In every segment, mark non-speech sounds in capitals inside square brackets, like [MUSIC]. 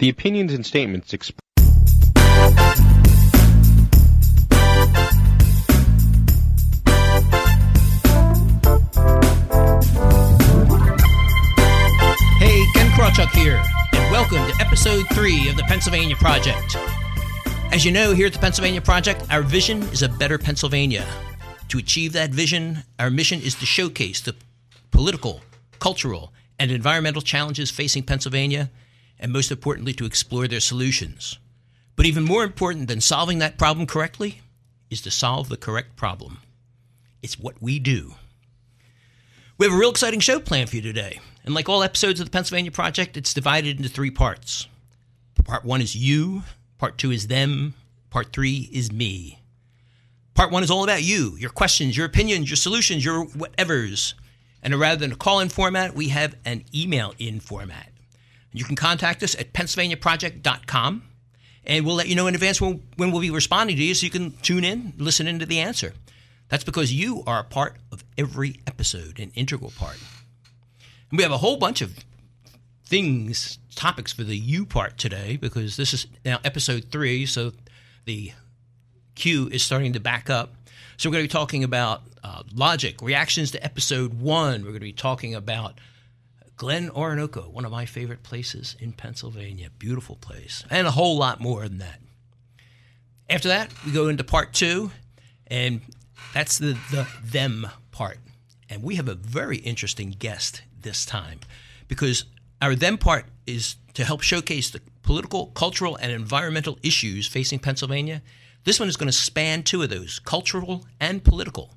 The opinions and statements expressed. Hey, Ken Krawchuk here, and welcome to episode three of the Pennsylvania Project. As you know, here at the Pennsylvania Project, our vision is a better Pennsylvania. To achieve that vision, our mission is to showcase the political, cultural, and environmental challenges facing Pennsylvania, and most importantly, to explore their solutions. But even more important than solving that problem correctly is to solve the correct problem. It's what we do. We have a real exciting show planned for you today. And like all episodes of the Pennsylvania Project, it's divided into three parts. Part one is you, part two is them, part three is me. Part one is all about you, your questions, your opinions, your solutions, your whatevers. And rather than a call in format, we have an email in format. You can contact us at pennsylvaniaproject.com and we'll let you know in advance when, when we'll be responding to you so you can tune in, listen into the answer. That's because you are a part of every episode, an integral part. And we have a whole bunch of things, topics for the you part today because this is now episode three, so the queue is starting to back up. So we're going to be talking about uh, logic, reactions to episode one. We're going to be talking about Glen Onoko, one of my favorite places in Pennsylvania. Beautiful place. And a whole lot more than that. After that, we go into part two, and that's the, the them part. And we have a very interesting guest this time because our them part is to help showcase the political, cultural, and environmental issues facing Pennsylvania. This one is going to span two of those cultural and political.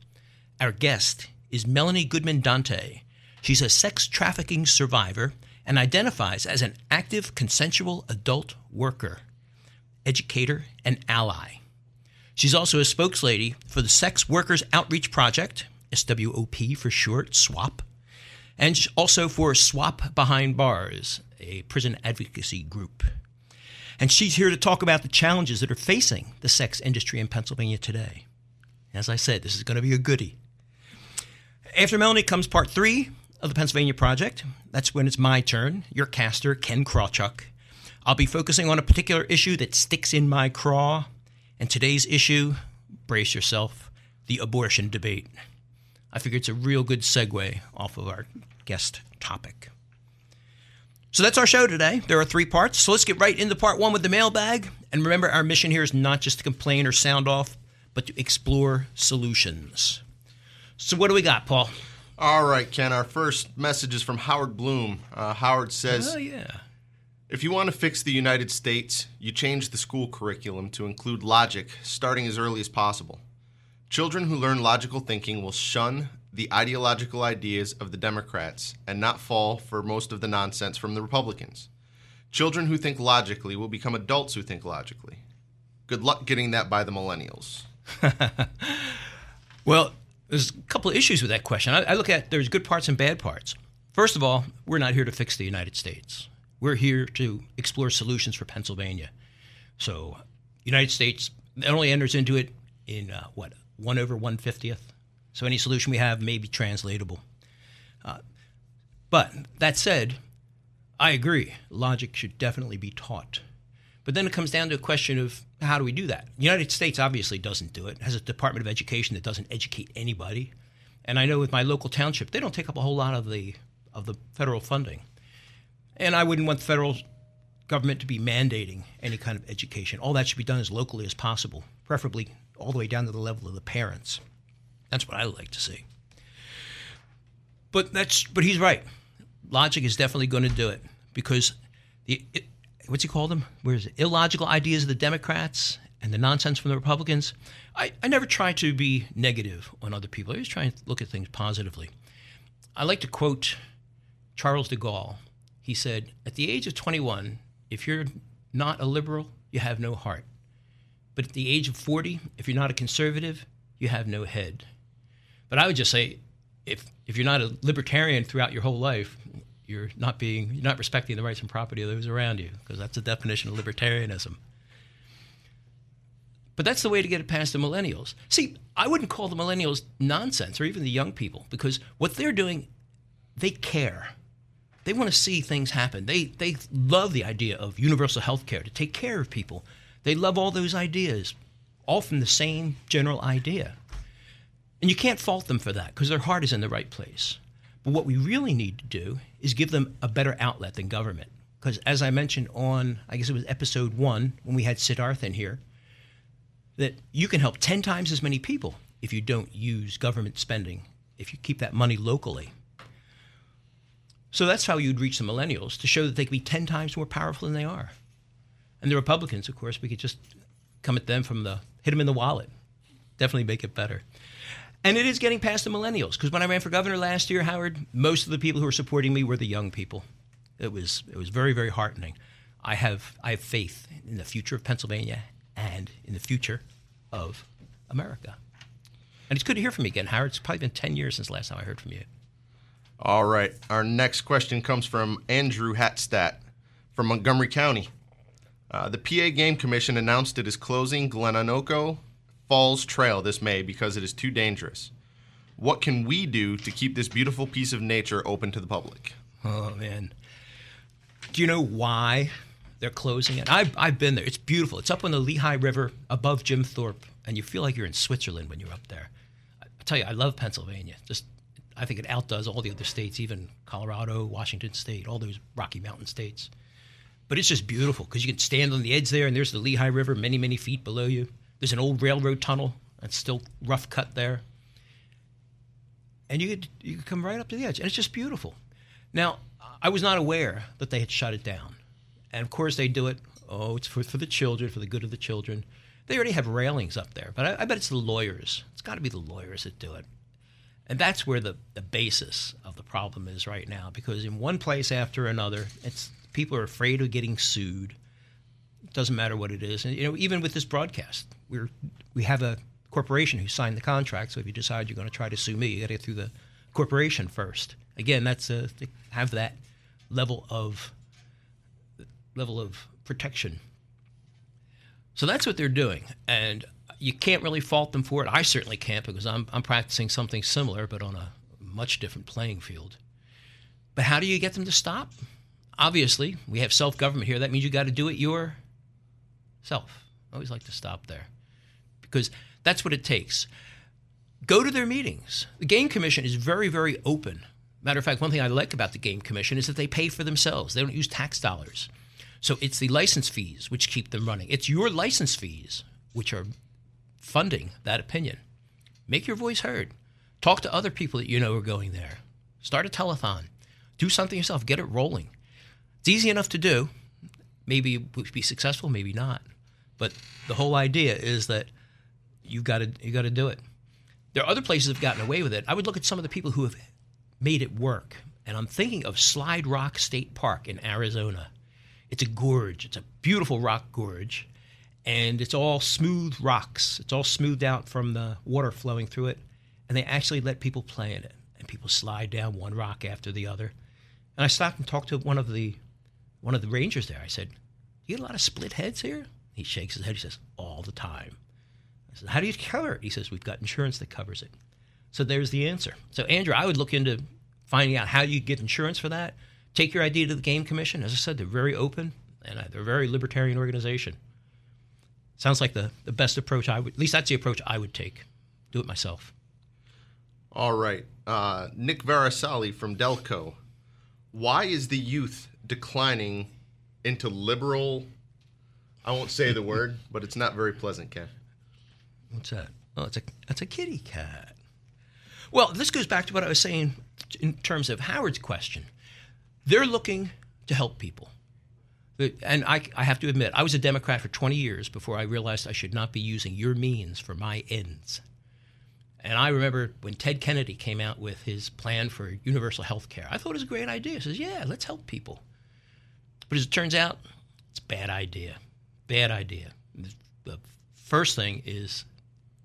Our guest is Melanie Goodman Dante. She's a sex trafficking survivor and identifies as an active consensual adult worker, educator, and ally. She's also a spokeslady for the Sex Workers Outreach Project, SWOP for short, SWAP, and also for SWOP Behind Bars, a prison advocacy group. And she's here to talk about the challenges that are facing the sex industry in Pennsylvania today. As I said, this is going to be a goodie. After Melanie comes part three of the Pennsylvania Project. That's when it's my turn. Your caster, Ken Krawchuk. I'll be focusing on a particular issue that sticks in my craw. And today's issue, brace yourself, the abortion debate. I figure it's a real good segue off of our guest topic. So that's our show today. There are three parts. So let's get right into part one with the mailbag. And remember, our mission here is not just to complain or sound off, but to explore solutions. So, what do we got, Paul? All right, Ken. Our first message is from Howard Bloom. Uh, Howard says, Oh, yeah. If you want to fix the United States, you change the school curriculum to include logic starting as early as possible. Children who learn logical thinking will shun the ideological ideas of the Democrats and not fall for most of the nonsense from the Republicans. Children who think logically will become adults who think logically. Good luck getting that by the millennials. [LAUGHS] Well, there's a couple of issues with that question. I, I look at there's good parts and bad parts. First of all, we're not here to fix the United States. We're here to explore solutions for Pennsylvania. So, United States only enters into it in uh, what one over one fiftieth. So any solution we have may be translatable. Uh, but that said, I agree. Logic should definitely be taught. But then it comes down to a question of how do we do that? The United States obviously doesn't do it. It has a Department of Education that doesn't educate anybody. And I know with my local township, they don't take up a whole lot of the of the federal funding. And I wouldn't want the federal government to be mandating any kind of education. All that should be done as locally as possible, preferably all the way down to the level of the parents. That's what I like to see. But that's but he's right. Logic is definitely going to do it because the it, what's he called them? Where is it? Illogical ideas of the Democrats and the nonsense from the Republicans. I, I never try to be negative on other people. I always try and look at things positively. I like to quote Charles de Gaulle. He said, At the age of 21, if you're not a liberal, you have no heart. But at the age of 40, if you're not a conservative, you have no head. But I would just say, if, if you're not a libertarian throughout your whole life, you're not being you're not respecting the rights and property of those around you because that's the definition of libertarianism. But that's the way to get it past the millennials. See, I wouldn't call the millennials nonsense or even the young people because what they're doing, they care. they want to see things happen. They they love the idea of universal health care to take care of people. They love all those ideas, all from the same general idea. And you can't fault them for that because their heart is in the right place. But what we really need to do is give them a better outlet than government. Because as I mentioned on, I guess it was episode one when we had Siddharth in here, that you can help 10 times as many people if you don't use government spending, if you keep that money locally. So that's how you'd reach the millennials to show that they can be 10 times more powerful than they are. And the Republicans, of course, we could just come at them from the hit them in the wallet. Definitely make it better. And it is getting past the millennials because when I ran for governor last year, Howard, most of the people who were supporting me were the young people. It was it was very very heartening. I have I have faith in the future of Pennsylvania and in the future of America. And it's good to hear from you again, Howard. It's probably been 10 years since last time I heard from you. All right. Our next question comes from Andrew Hatstat from Montgomery County. Uh, the PA Game Commission announced it is closing Glen Onoko Falls Trail this May because it is too dangerous. What can we do to keep this beautiful piece of nature open to the public? Oh, man. Do you know why they're closing it? I've, I've been there. It's beautiful. It's up on the Lehigh River above Jim Thorpe, and you feel like you're in Switzerland when you're up there. I tell you, I love Pennsylvania. Just, I think it outdoes all the other states, even Colorado, Washington State, all those Rocky Mountain states. But it's just beautiful because you can stand on the edge there, and there's the Lehigh River many, many feet below you. There's an old railroad tunnel that's still rough cut there. And you could, you could come right up to the edge, and it's just beautiful. Now, I was not aware that they had shut it down. And of course, they do it. Oh, it's for, for the children, for the good of the children. They already have railings up there, but I, I bet it's the lawyers. It's got to be the lawyers that do it. And that's where the, the basis of the problem is right now, because in one place after another, it's people are afraid of getting sued. It doesn't matter what it is. And you know, even with this broadcast, we're we have a corporation who signed the contract. So if you decide you're going to try to sue me, you got to get through the corporation first. Again, that's a, to have that level of level of protection. So that's what they're doing, and you can't really fault them for it. I certainly can't because I'm I'm practicing something similar, but on a much different playing field. But how do you get them to stop? Obviously, we have self government here. That means you got to do it yourself. I always like to stop there because that's what it takes. Go to their meetings. The Game Commission is very, very open Matter of fact, one thing I like about the Game Commission is that they pay for themselves. They don't use tax dollars. So it's the license fees which keep them running. It's your license fees which are funding that opinion. Make your voice heard. Talk to other people that you know are going there. Start a telethon. Do something yourself. Get it rolling. It's easy enough to do. Maybe it would be successful, maybe not. But the whole idea is that you've got to you got to do it. There are other places that have gotten away with it. I would look at some of the people who have made it work. And I'm thinking of Slide Rock State Park in Arizona. It's a gorge, it's a beautiful rock gorge, and it's all smooth rocks. It's all smoothed out from the water flowing through it. And they actually let people play in it. And people slide down one rock after the other. And I stopped and talked to one of the one of the rangers there. I said, Do You get a lot of split heads here? He shakes his head. He says, All the time. I said, How do you cover it? He says, We've got insurance that covers it. So there's the answer. So Andrew, I would look into finding out how you get insurance for that. Take your idea to the Game Commission. As I said, they're very open and they're a very libertarian organization. Sounds like the, the best approach I would, at least that's the approach I would take. Do it myself. All right. Uh, Nick Varasali from Delco. Why is the youth declining into liberal? I won't say the word, but it's not very pleasant, Ken. What's that? Oh, it's a that's a kitty cat. Well, this goes back to what I was saying in terms of Howard's question. They're looking to help people. And I, I, have to admit, I was a Democrat for 20 years before I realized I should not be using your means for my ends. And I remember when Ted Kennedy came out with his plan for universal health care, I thought it was a great idea. He says, yeah, let's help people. But as it turns out, it's a bad idea. Bad idea. The first thing is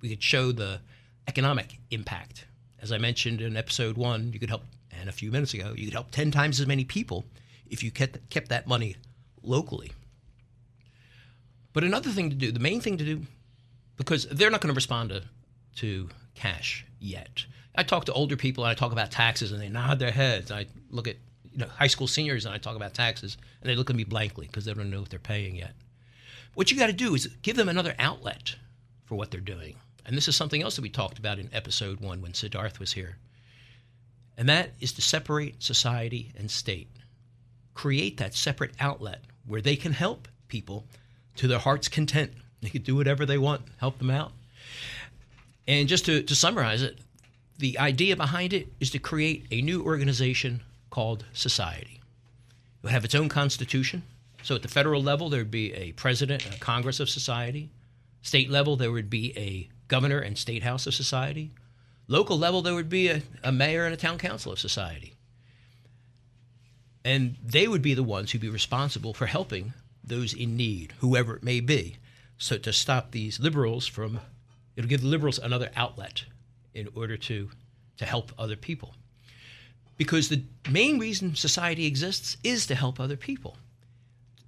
we could show the economic impact as I mentioned in episode one, you could help, and a few minutes ago, you could help 10 times as many people if you kept, kept that money locally. But another thing to do, the main thing to do, because they're not going to respond to, to cash yet. I talk to older people and I talk about taxes and they nod their heads. I look at you know, high school seniors and I talk about taxes, and they look at me blankly because they don't know what they're paying yet. What you got to do is give them another outlet for what they're doing. And this is something else that we talked about in episode one when Siddharth was here. And that is to separate society and state. Create that separate outlet where they can help people to their heart's content. They can do whatever they want, help them out. And just to, to summarize it, the idea behind it is to create a new organization called society. It would have its own constitution. So at the federal level, there would be a president and a Congress of society. State level, there would be a governor and state house of society. Local level, there would be a, a mayor and a town council of society. And they would be the ones who'd be responsible for helping those in need, whoever it may be. So to stop these liberals from, it'll give the liberals another outlet in order to, to help other people. Because the main reason society exists is to help other people.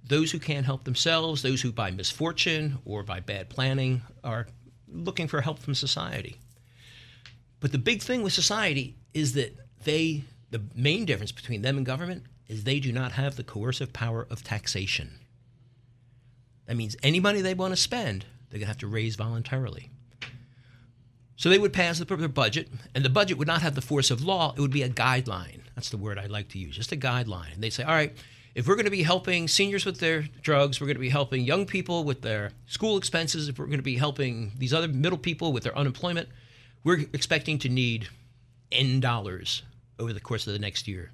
Those who can't help themselves, those who by misfortune or by bad planning are looking for help from society. But the big thing with society is that they, the main difference between them and government is they do not have the coercive power of taxation. That means any money they want to spend, they're going to have to raise voluntarily. So they would pass the budget, and the budget would not have the force of law. It would be a guideline. That's the word I like to use, just a guideline. And they say, all right, if we're going to be helping seniors with their drugs, we're going to be helping young people with their school expenses, if we're going to be helping these other middle people with their unemployment, we're expecting to need N dollars over the course of the next year.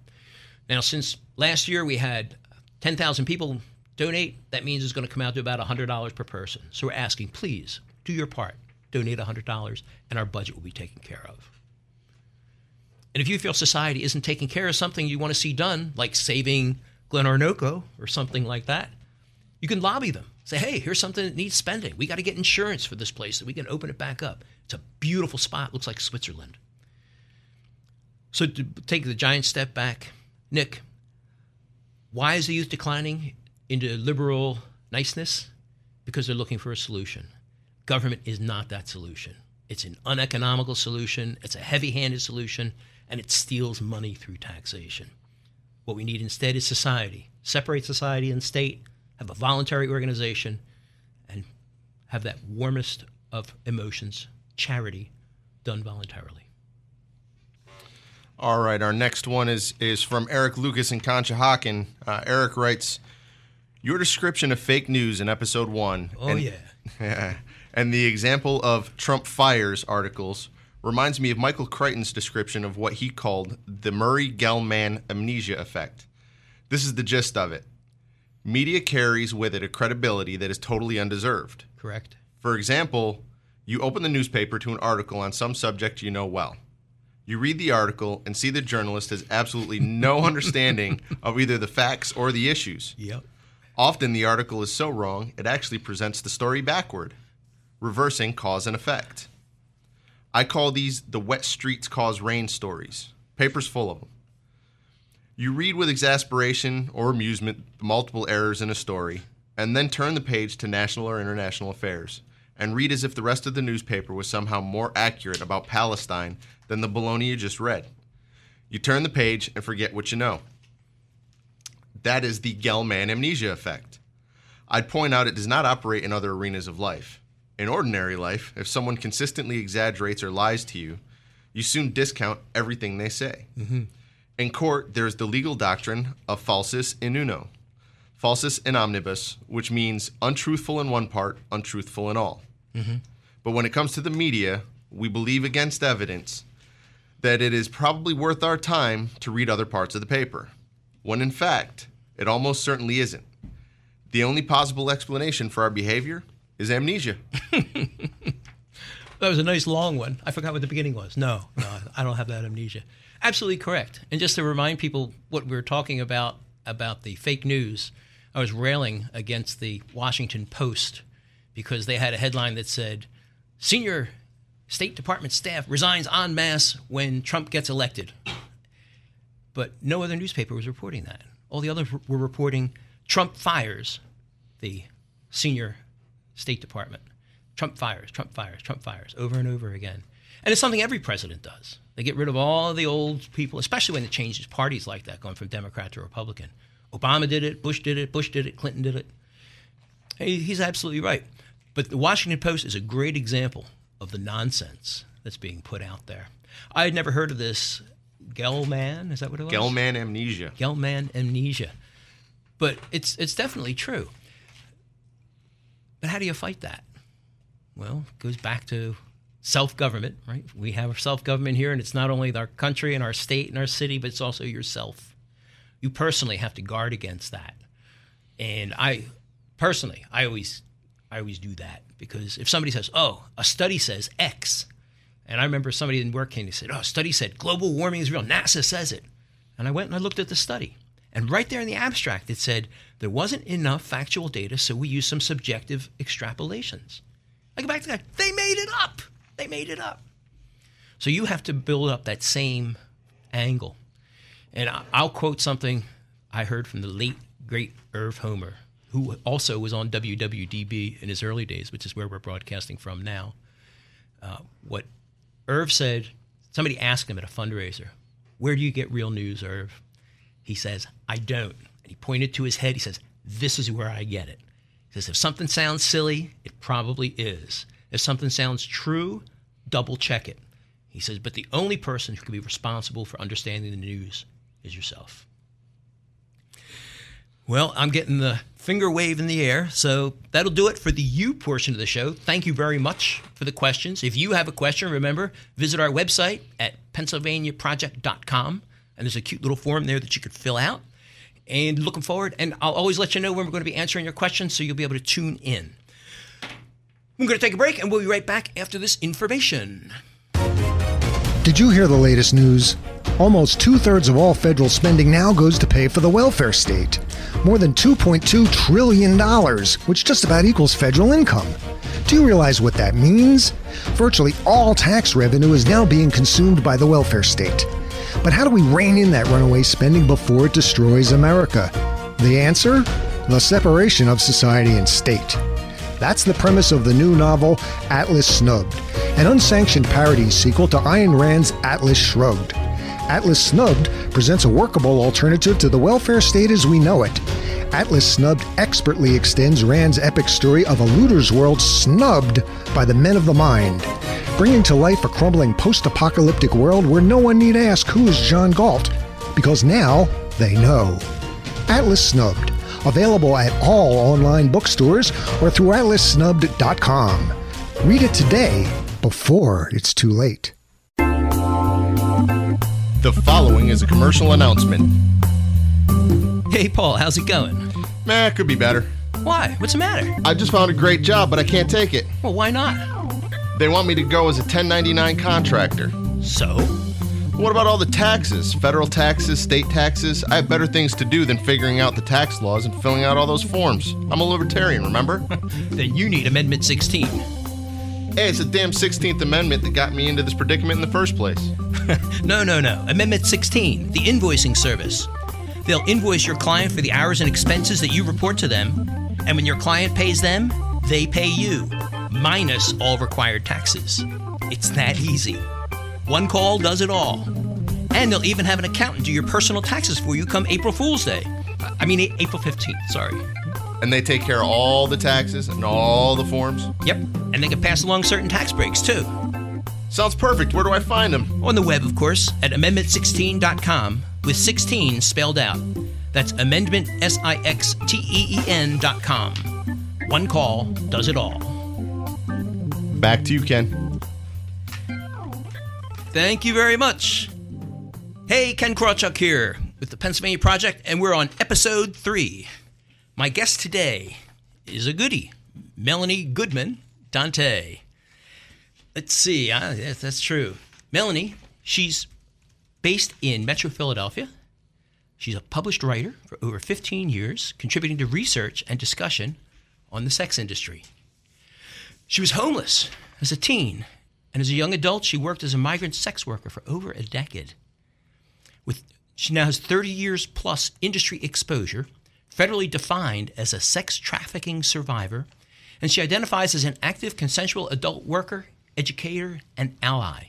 Now, since last year we had 10,000 people donate, that means it's going to come out to about $100 per person. So we're asking, please do your part donate $100, and our budget will be taken care of. And if you feel society isn't taking care of something you want to see done, like saving Glen Onoko or something like that, you can lobby them. Say, hey, here's something that needs spending. We got to get insurance for this place so we can open it back up. It's a beautiful spot, looks like Switzerland. So to take the giant step back, Nick, why is the youth declining into liberal niceness? Because they're looking for a solution. Government is not that solution. It's an uneconomical solution, it's a heavy handed solution, and it steals money through taxation. What we need instead is society. Separate society and state, have a voluntary organization, and have that warmest of emotions, charity, done voluntarily. All right, our next one is is from Eric Lucas and Conshohocken. Uh, Eric writes, "Your description of fake news in episode one." Oh and, yeah. [LAUGHS] and the example of Trump fires articles reminds me of Michael Crichton's description of what he called the Murray Gell-Mann amnesia effect. This is the gist of it. Media carries with it a credibility that is totally undeserved. Correct. For example, you open the newspaper to an article on some subject you know well. You read the article and see the journalist has absolutely no [LAUGHS] understanding of either the facts or the issues. Yep. Often the article is so wrong, it actually presents the story backward reversing cause and effect. I call these the wet streets cause rain stories. Paper's full of them. You read with exasperation or amusement the multiple errors in a story, and then turn the page to national or international affairs, and read as if the rest of the newspaper was somehow more accurate about Palestine than the baloney you just read. You turn the page and forget what you know. That is the Gell-Mann amnesia effect. I'd point out it does not operate in other arenas of life. In ordinary life, if someone consistently exaggerates or lies to you, you soon discount everything they say. Mm-hmm. In court, there is the legal doctrine of falsus in uno, falsus in omnibus, which means untruthful in one part, untruthful in all. Mm-hmm. But when it comes to the media, we believe against evidence that it is probably worth our time to read other parts of the paper, when in fact, it almost certainly isn't. The only possible explanation for our behavior is amnesia. [LAUGHS] That was a nice long one. I forgot what the beginning was. No, no, I don't have that amnesia. Absolutely correct. And just to remind people what we were talking about about the fake news, I was railing against the Washington Post because they had a headline that said, "Senior State Department staff resigns en masse when Trump gets elected." But no other newspaper was reporting that. All the others were reporting Trump fires the senior State Department. Trump fires, Trump fires, Trump fires, over and over again. And it's something every president does. They get rid of all the old people, especially when it changes parties like that, going from Democrat to Republican. Obama did it, Bush did it, Bush did it, Clinton did it. He's absolutely right. But the Washington Post is a great example of the nonsense that's being put out there. I had never heard of this Gell-Mann. Is that what it was? Gell-Mann amnesia. Gell-Mann amnesia. But it's it's definitely true. But how do you fight that? Well, it goes back to self-government, right? We have self-government here, and it's not only our country and our state and our city, but it's also yourself. You personally have to guard against that. And I personally, I always I always do that because if somebody says, "Oh, a study says X," and I remember somebody in work came and said, "Oh, a study said global warming is real. NASA says it," and I went and I looked at the study, and right there in the abstract it said there wasn't enough factual data, so we used some subjective extrapolations. I go back to that. They made it up. They made it up. So you have to build up that same angle. And I'll quote something I heard from the late, great Irv Homer, who also was on WWDB in his early days, which is where we're broadcasting from now. Uh, what Irv said, somebody asked him at a fundraiser, Where do you get real news, Irv? He says, I don't. And he pointed to his head. He says, This is where I get it. He says, If something sounds silly, it probably is. If something sounds true, double check it. He says, But the only person who can be responsible for understanding the news is yourself. Well, I'm getting the finger wave in the air. So that'll do it for the you portion of the show. Thank you very much for the questions. If you have a question, remember, visit our website at pennsylvaniaproject.com. And there's a cute little form there that you could fill out. And looking forward, and I'll always let you know when we're going to be answering your questions so you'll be able to tune in. We're going to take a break and we'll be right back after this information. Did you hear the latest news? Almost two thirds of all federal spending now goes to pay for the welfare state. More than $2.2 trillion, which just about equals federal income. Do you realize what that means? Virtually all tax revenue is now being consumed by the welfare state. But how do we rein in that runaway spending before it destroys America? The answer? The separation of society and state. That's the premise of the new novel Atlas Snubbed, an unsanctioned parody sequel to Ayn Rand's Atlas Shrugged. Atlas Snubbed presents a workable alternative to the welfare state as we know it. Atlas Snubbed expertly extends Rand's epic story of a looter's world snubbed by the men of the mind, bringing to life a crumbling post apocalyptic world where no one need ask who is John Galt, because now they know. Atlas Snubbed, available at all online bookstores or through atlassnubbed.com. Read it today before it's too late. The following is a commercial announcement. Hey, Paul, how's it going? Meh, could be better. Why? What's the matter? I just found a great job, but I can't take it. Well, why not? They want me to go as a 1099 contractor. So? What about all the taxes? Federal taxes, state taxes? I have better things to do than figuring out the tax laws and filling out all those forms. I'm a libertarian, remember? [LAUGHS] then you need Amendment 16. Hey, it's the damn 16th Amendment that got me into this predicament in the first place. [LAUGHS] no, no, no. Amendment 16, the invoicing service. They'll invoice your client for the hours and expenses that you report to them, and when your client pays them, they pay you, minus all required taxes. It's that easy. One call does it all. And they'll even have an accountant do your personal taxes for you come April Fool's Day. I mean, April 15th, sorry. And they take care of all the taxes and all the forms? Yep. And they can pass along certain tax breaks, too. Sounds perfect. Where do I find them? On the web, of course, at amendment16.com, with 16 spelled out. That's amendment, S I X T E E N.com. One call does it all. Back to you, Ken. Thank you very much. Hey, Ken Krawchuk here with the Pennsylvania Project, and we're on episode three. My guest today is a goody, Melanie Goodman Dante. Let's see, uh, yes, that's true. Melanie, she's based in Metro Philadelphia. She's a published writer for over 15 years, contributing to research and discussion on the sex industry. She was homeless as a teen, and as a young adult, she worked as a migrant sex worker for over a decade. With, she now has 30 years plus industry exposure federally defined as a sex trafficking survivor, and she identifies as an active consensual adult worker, educator, and ally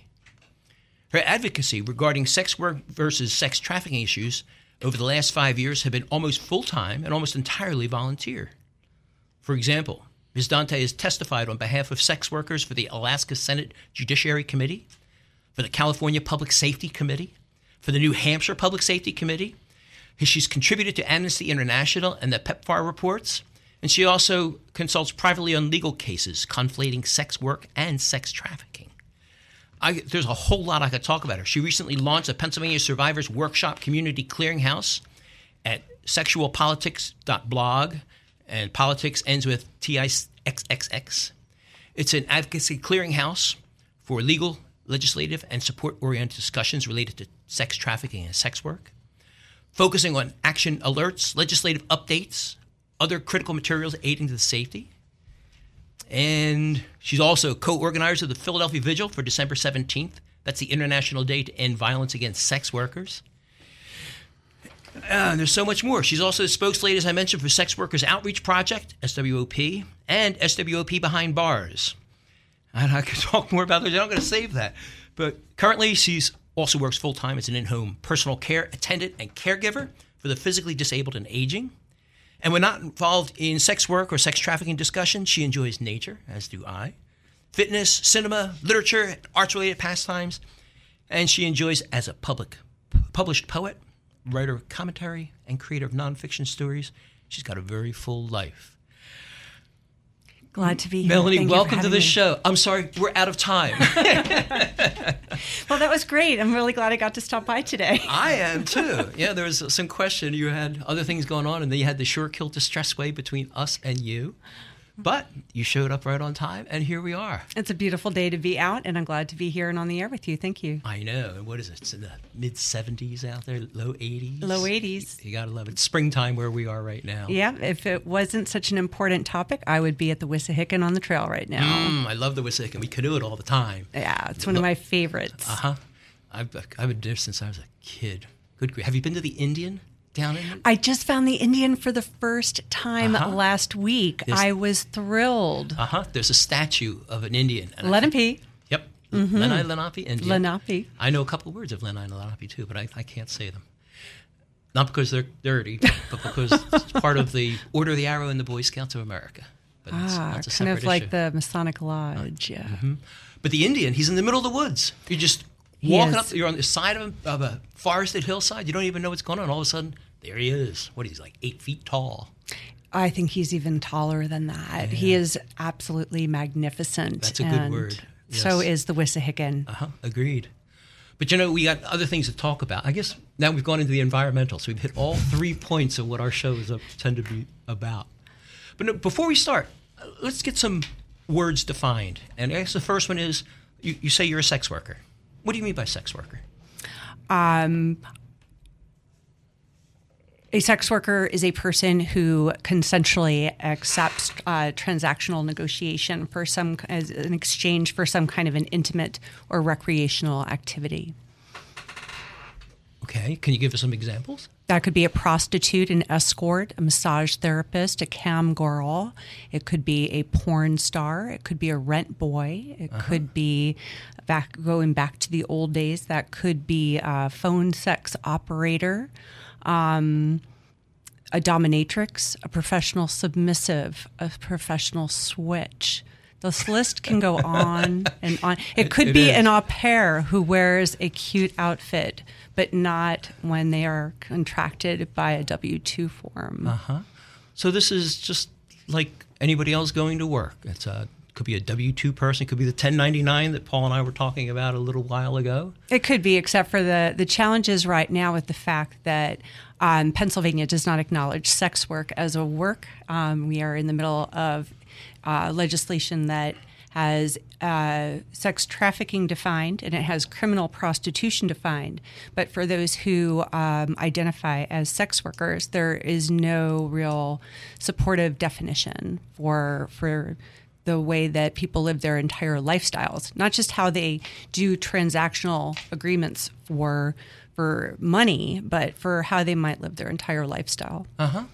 Her advocacy regarding sex work versus sex trafficking issues over the last five years have been almost full time and almost entirely volunteer. For example, Ms. Dante has testified on behalf of sex workers for the Alaska Senate Judiciary Committee, for the California Public Safety Committee, for the New Hampshire Public Safety Committee. She's contributed to Amnesty International and the PEPFAR reports, and she also consults privately on legal cases conflating sex work and sex trafficking. I, there's a whole lot I could talk about her. She recently launched a Pennsylvania Survivors Workshop Community Clearinghouse at sexualpolitics.blog, and politics ends with TIXXX. It's an advocacy clearinghouse for legal, legislative, and support oriented discussions related to sex trafficking and sex work, focusing on action alerts, legislative updates, other critical materials aiding to the safety and she's also co organizer of the Philadelphia Vigil for December 17th. That's the International Day to End Violence Against Sex Workers. Uh, there's so much more. She's also the spokeslady, as I mentioned, for Sex Workers Outreach Project, SWOP, and SWOP Behind Bars. And I could [LAUGHS] talk more about those. I'm going to save that. But currently, she's also works full time as an in home personal care attendant and caregiver for the physically disabled and aging. And when not involved in sex work or sex trafficking discussion, she enjoys nature, as do I, fitness, cinema, literature, arts related pastimes, and she enjoys as a public published poet, writer of commentary, and creator of nonfiction stories. She's got a very full life. Glad to be here. Melanie, Thank welcome to the show. I'm sorry, we're out of time. [LAUGHS] Well, that was great. I'm really glad I got to stop by today. [LAUGHS] I am too. [LAUGHS] Yeah, there was some question. You had other things going on, and then you had the Schuylkill Distressway between us and you. But you showed up right on time, and here we are. It's a beautiful day to be out, and I'm glad to be here and on the air with you. Thank you. I know. And what is it? It's in the mid 70s out there, low 80s. Low 80s. You gotta love it. Springtime where we are right now. Yeah, if it wasn't such an important topic, I would be at the Wissahickon on the trail right now. Mm, I love the Wissahickon. We canoe it all the time. Yeah, it's one of my favorites. Uh huh. I've, I've been there since I was a kid. Good grief. Have you been to the Indian down in? I just found the Indian for the first time Uh-huh. last week. Yes. I was thrilled. Uh huh. There's a statue of an Indian. and I Let him think- Yep. Lenai Lenape Indian. Lenape. I know a couple words of Lenai Lenape too, but I, I can't say them. Not because they're dirty, but because it's part of the Order of the Arrow and the Boy Scouts of America. But Ah, that's a kind of like issue. the Masonic Lodge. Yeah. But the Indian, he's in the middle of the woods. You're just walking up. You're on the side of a, of a forested hillside. You don't even know what's going on. All of a sudden, there he is. What he's like eight feet tall. I think he's even taller than that. He is absolutely magnificent. That's a good and word. So is the Wissahickon. Uh huh. Agreed. But you know, we got other things to talk about. I guess now we've gone into the environmental, so we've hit all three points of what our shows up, tend to be about. But no, before we start, uh, let's get some words defined. And I guess the first one is you, you say you're a sex worker. What do you mean by sex worker? A sex worker is a person who consensually accepts uh, transactional negotiation for some as an exchange for some kind of an intimate or recreational activity. Okay. Can you give us some examples? That could be a prostitute, an escort, a massage therapist, a cam girl. It could be a porn star. It could be a rent boy. It could be back going back to the old days. That could be a phone sex operator, um, a dominatrix, a professional submissive, a professional switch. This list can go [LAUGHS] on and on. It could It be is. an au pair who wears a cute outfit, but not when they are contracted by a W 2 form. Uh huh. So this is just like anybody else going to work. It's a could be a W two person, could be the 1099 that Paul and I were talking about a little while ago. It could be, except for the, the challenges right now with the fact that um, Pennsylvania does not acknowledge sex work as a work. Um, we are in the middle of uh, legislation that has uh, sex trafficking defined and it has criminal prostitution defined. But for those who um, identify as sex workers, there is no real supportive definition for for the way that people live their entire lifestyles, not just how they do transactional agreements for for money, but for how they might live their entire lifestyle. Uh huh.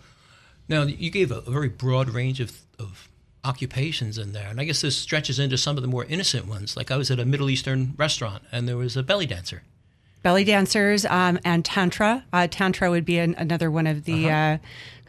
Now you gave a, a very broad range of, of occupations in there, and I guess this stretches into some of the more innocent ones. Like I was at a Middle Eastern restaurant, and there was a belly dancer. Belly dancers um, and tantra. Uh, tantra would be an, another one of the uh-huh. uh,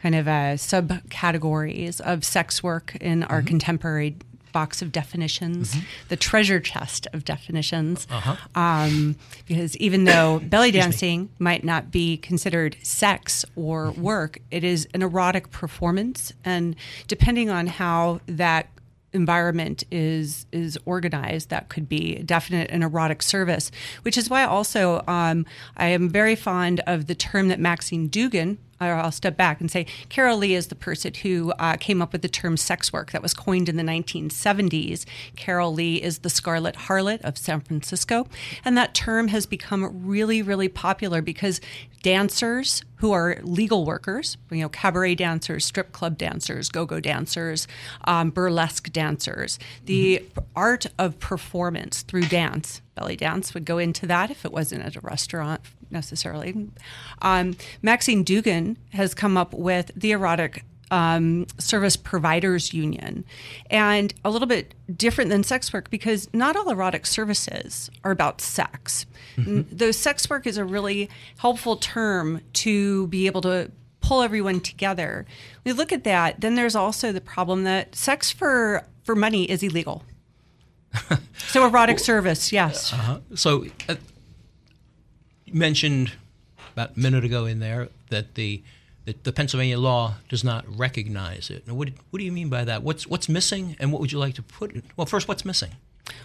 kind of uh, subcategories of sex work in our mm-hmm. contemporary box of definitions, mm-hmm. the treasure chest of definitions. Uh-huh. Um, because even though [COUGHS] belly dancing might not be considered sex or mm-hmm. work, it is an erotic performance. And depending on how that environment is is organized that could be definite an erotic service which is why also um, i am very fond of the term that Maxine Doogan or I'll step back and say Carol Leigh is the person who uh, came up with the term sex work that was coined in the 1970s. Carol Leigh is the Scarlot Harlot of San Francisco. And that term has become really, really popular because dancers who are legal workers, you know, cabaret dancers, strip club dancers, go go dancers, um, burlesque dancers, the mm-hmm. art of performance through dance belly dance would go into that if it wasn't at a restaurant necessarily. Um, Maxine Doogan has come up with the erotic um, service providers union and a little bit different than sex work because not all erotic services are about sex mm-hmm. though sex work is a really helpful term to be able to pull everyone together we look at that then there's also the problem that sex for for money is illegal [LAUGHS] so erotic well, service yes uh-huh. so uh, you mentioned about a minute ago in there that the that the Pennsylvania law does not recognize it. Now, what, what do you mean by that? What's what's missing, and what would you like to put? In? Well, first, what's missing?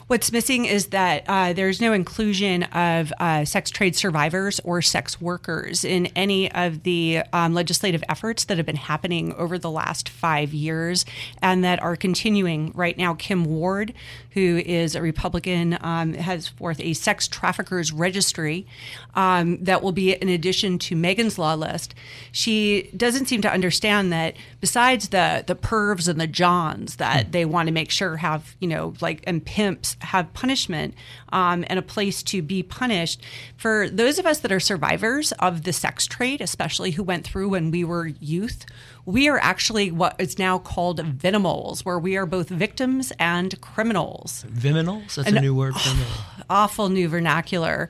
What's missing is that uh, there's no inclusion of uh, sex trade survivors or sex workers in any of the um, legislative efforts that have been happening over the last five years and that are continuing right now. Kim Ward, who is a Republican, um, has forth a sex traffickers registry um, that will be in addition to Megan's Law list. She doesn't seem to understand that besides the the pervs and the johns that they want to make sure have you know like and pimps have punishment um, and a place to be punished. For those of us that are survivors of the sex trade, especially who went through when we were youth, we are actually what is now called vinimals, where we are both victims and criminals. Viminals? That's An, a new word for me. [SIGHS] Awful new vernacular.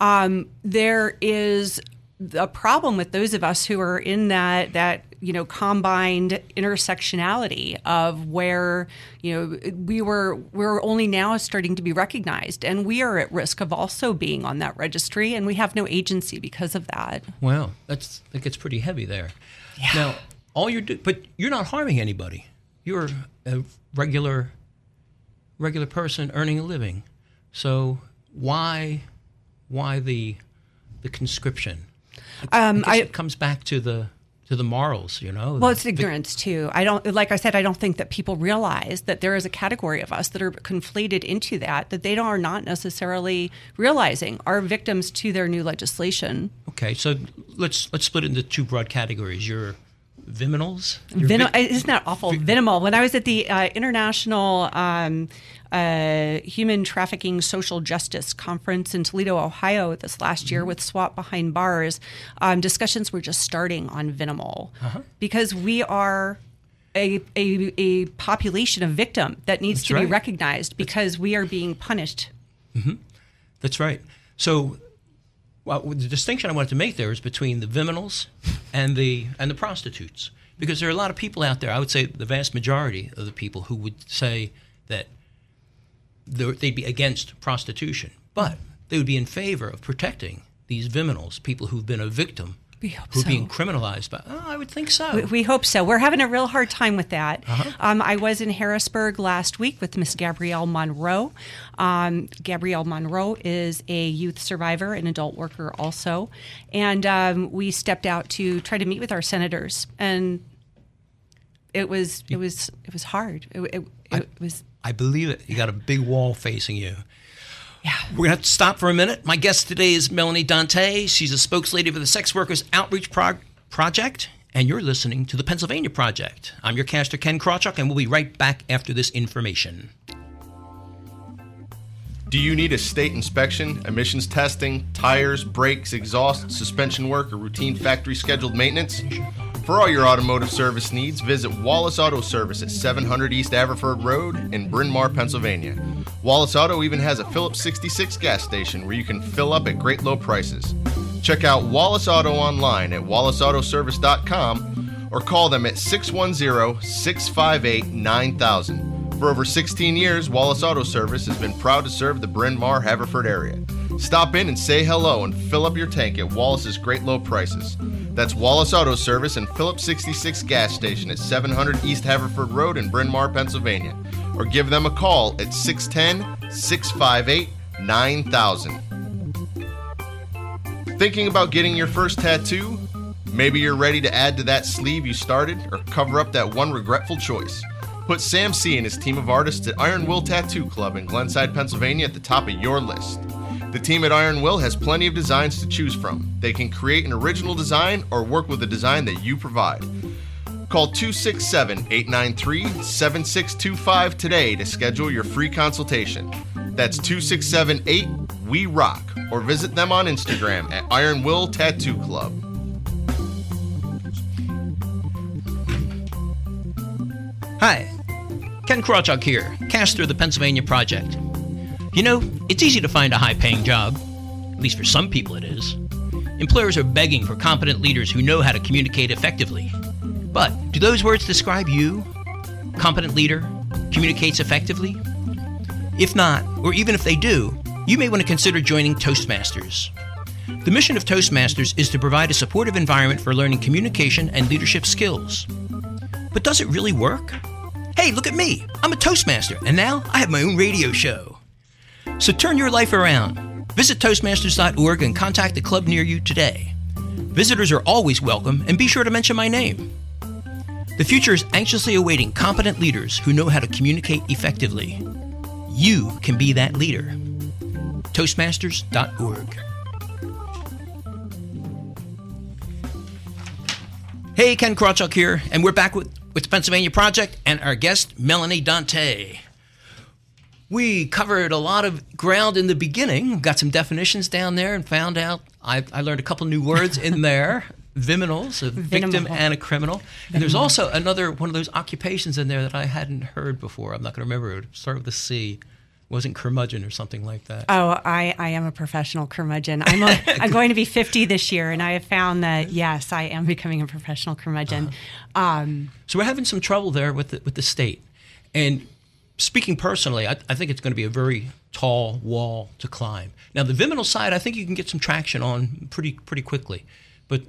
Um, there is a problem with those of us who are in that that you know combined intersectionality of where you know we were we're only now starting to be recognized. And we are at risk of also being on that registry and we have no agency because of that. Wow that's that gets pretty heavy there. Yeah. now all you're doing but you're not harming anybody. You're a regular regular person earning a living. So why why the the conscription? Um, I, it comes back to the to the morals, you know. Well, it's ignorance too. I don't like I said I don't think that people realize that there is a category of us that are conflated into that that they are not necessarily realizing are victims to their new legislation. Okay, so let's let's split it into two broad categories. You're Viminals? Venom, isn't that awful? Vinimal. When I was at the uh, International um, uh, Human Trafficking Social Justice Conference in Toledo, Ohio, this last year mm-hmm. with SWOP Behind Bars, um, discussions were just starting on Vinimal uh-huh. because we are a, a, a, population of victim that needs That's to right. be recognized because That's... we are being punished. Mm-hmm. That's right. So well, the distinction I wanted to make there is between the viminals and the and the prostitutes, because there are a lot of people out there. I would say the vast majority of the people who would say that they'd be against prostitution, but they would be in favor of protecting these viminals, people who've been a victim we hope who are so. being criminalized by oh, I would think so. We, we, hope so. We're having a real hard time with that. Uh-huh. Um, I was in Harrisburg last week with Miss Gabrielle Monroe. Um, Gabrielle Monroe is a youth survivor, an adult worker also, and um, we stepped out to try to meet with our senators, and it was it was it was hard. It, it, it I, was. I believe it. You got a big wall facing you. Yeah. We're going to have to stop for a minute. My guest today is Melanie Dante. She's a spokeslady for the Sex Workers Outreach Pro- Project, and you're listening to the Pennsylvania Project. I'm your caster, Ken Krawchuk, and we'll be right back after this information. Do you need a state inspection, emissions testing, tires, brakes, exhaust, suspension work, or routine factory scheduled maintenance? For all your automotive service needs, visit Wallace Auto Service at 700 East Haverford Road in Bryn Mawr, Pennsylvania. Wallace Auto even has a Phillips 66 gas station where you can fill up at great low prices. Check out Wallace Auto online at wallaceautoservice.com or call them at 610 658 9000. For over 16 years, Wallace Auto Service has been proud to serve the Bryn Mawr Haverford area. Stop in and say hello and fill up your tank at Wallace's great low prices. That's Wallace Auto Service and Phillips 66 gas station at 700 East Haverford Road in Bryn Mawr, Pennsylvania. Or give them a call at 610 658 9000. Thinking about getting your first tattoo? Maybe you're ready to add to that sleeve you started or cover up that one regretful choice. Put Sam C and his team of artists at Iron Will Tattoo Club in Glenside, Pennsylvania at the top of your list. The team at Iron Will has plenty of designs to choose from. They can create an original design or work with a design that you provide. Call 267 893 7625 today to schedule your free consultation. That's 267 8 We Rock, or visit them on Instagram at Iron Will Tattoo Club. Hi, Ken Krawchuk here, caster of the Pennsylvania Project. You know, it's easy to find a high paying job. At least for some people it is. Employers are begging for competent leaders who know how to communicate effectively. But do those words describe you? Competent leader communicates effectively? If not, or even if they do, you may want to consider joining Toastmasters. The mission of Toastmasters is to provide a supportive environment for learning communication and leadership skills. But does it really work? Hey, look at me! I'm a Toastmaster, and now I have my own radio show. So turn your life around. Visit Toastmasters.org and contact the club near you today. Visitors are always welcome, and be sure to mention my name. The future is anxiously awaiting competent leaders who know how to communicate effectively. You can be that leader. Toastmasters.org. Hey, Ken Krawchuk here, and we're back with, with the Pennsylvania Project and our guest, Melanie Dante. We covered a lot of ground in the beginning, got some definitions down there, and found out I, I learned a couple new words in there. [LAUGHS] Viminals, a victim Vinimal. and a criminal. And there's also another one of those occupations in there that I hadn't heard before. I'm not going to remember it. Start with a C. Wasn't curmudgeon or something like that. Oh, I, I am a professional curmudgeon. I'm, a, [LAUGHS] I'm going to be 50 this year, and I have found that, yes, I am becoming a professional curmudgeon. Um, So we're having some trouble there with the, with the state. And speaking personally, I, I think it's going to be a very tall wall to climb. Now, the viminal side, I think you can get some traction on pretty pretty quickly. But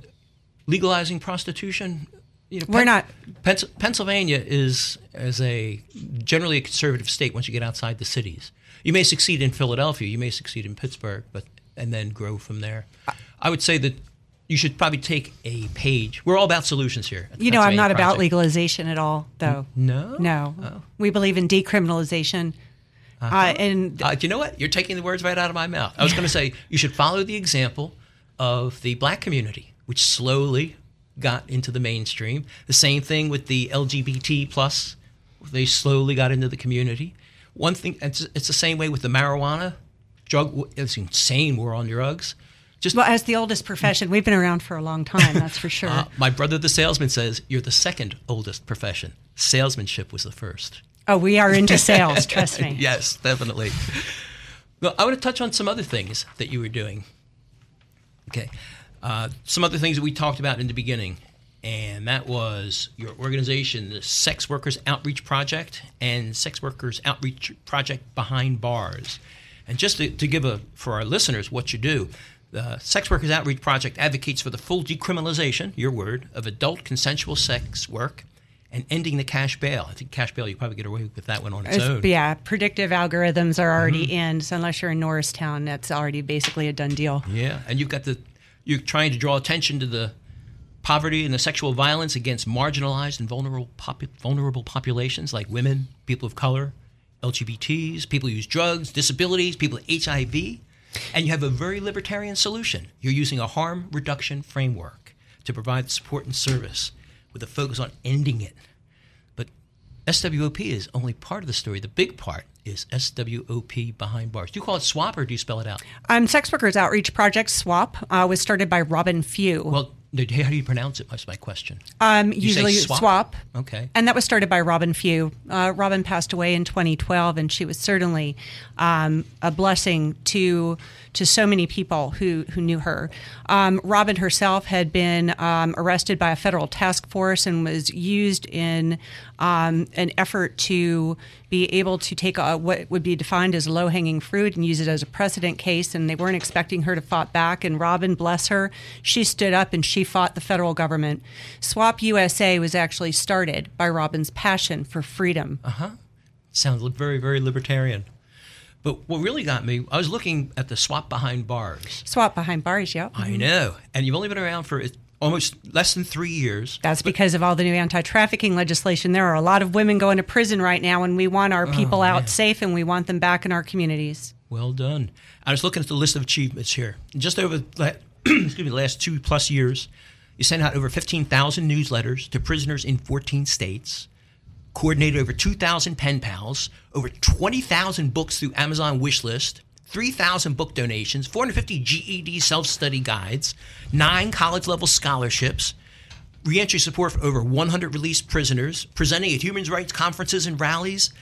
legalizing prostitution, you know, We're not- Pens- Pennsylvania is as a generally a conservative state. Once you get outside the cities, you may succeed in Philadelphia, you may succeed in Pittsburgh, but and then grow from there. I would say that. You should probably take a page. We're all about solutions here. you know, I'm not about legalization at all, though. No? No. Oh. We believe in decriminalization. uh and Uh, you know what? You're taking the words right out of my mouth. I was going [LAUGHS] to say you should follow the example of the black community, which slowly got into the mainstream. The same thing with the LGBT plus; they slowly got into the community. One thing, it's, it's the same way with the marijuana drug. It's insane war on drugs. Just well, as the oldest profession, we've been around for a long time, that's for sure. [LAUGHS] uh, my brother, the salesman, says you're the second oldest profession. Salesmanship was the first. oh, we are into sales, [LAUGHS] trust me. Yes, definitely. well, I want to touch on some other things that you were doing. Okay. Uh, some other things that we talked about in the beginning, and that was your organization, the Sex Workers Outreach Project and Sex Workers Outreach Project Behind Bars. And just to, to give a for our listeners what you do, the Sex Workers Outreach Project advocates for the full decriminalization, your word, of adult consensual sex work and ending the cash bail. I think cash bail, you probably get away with that one on its It's- own. yeah, predictive algorithms are already Mm-hmm. in. So unless you're in Norristown, that's already basically a done deal. Yeah, and you've got the you're trying to draw attention to the poverty and the sexual violence against marginalized and vulnerable popu- vulnerable populations like women, people of color, LGBTs, people who use drugs, disabilities, people with HIV, and you have a very libertarian solution. You're using a harm reduction framework to provide support and service with a focus on ending it. But SWOP is only part of the story. The big part is SWOP behind bars. Do you call it SWAP or do you spell it out? Um, Sex Workers Outreach Project SWOP uh, was started by Robin Few. Well, How do you pronounce it? That's my question. Um, usually swap? swap. Okay. And that was started by Robin Few. Uh, Robin passed away in 2012, and she was certainly um, a blessing to to so many people who who knew her. Um, Robin herself had been um, arrested by a federal task force and was used in um, an effort to be able to take a, what would be defined as low hanging fruit and use it as a precedent case. And they weren't expecting her to fight back. And Robin, bless her, she stood up and she fought the federal government. SWOP USA was actually started by Robin's passion for freedom. Uh huh. Sounds very, very libertarian. But what really got me, I was looking at the SWOP behind bars. SWOP behind bars, yeah. I know. And you've only been around for almost less than three years. That's because of all the new anti trafficking legislation. There are a lot of women going to prison right now, and we want our oh, people out safe and we want them back in our communities. Well done. I was looking at the list of achievements here. Just over the [CLEARS THROAT] excuse me, the last two plus years, you sent out over 15,000 newsletters to prisoners in 14 states, coordinated over 2,000 pen pals, over 20,000 books through Amazon wishlist, 3,000 book donations, 450 GED self study guides, nine college level scholarships, reentry support for over 100 released prisoners, presenting at human rights conferences and rallies,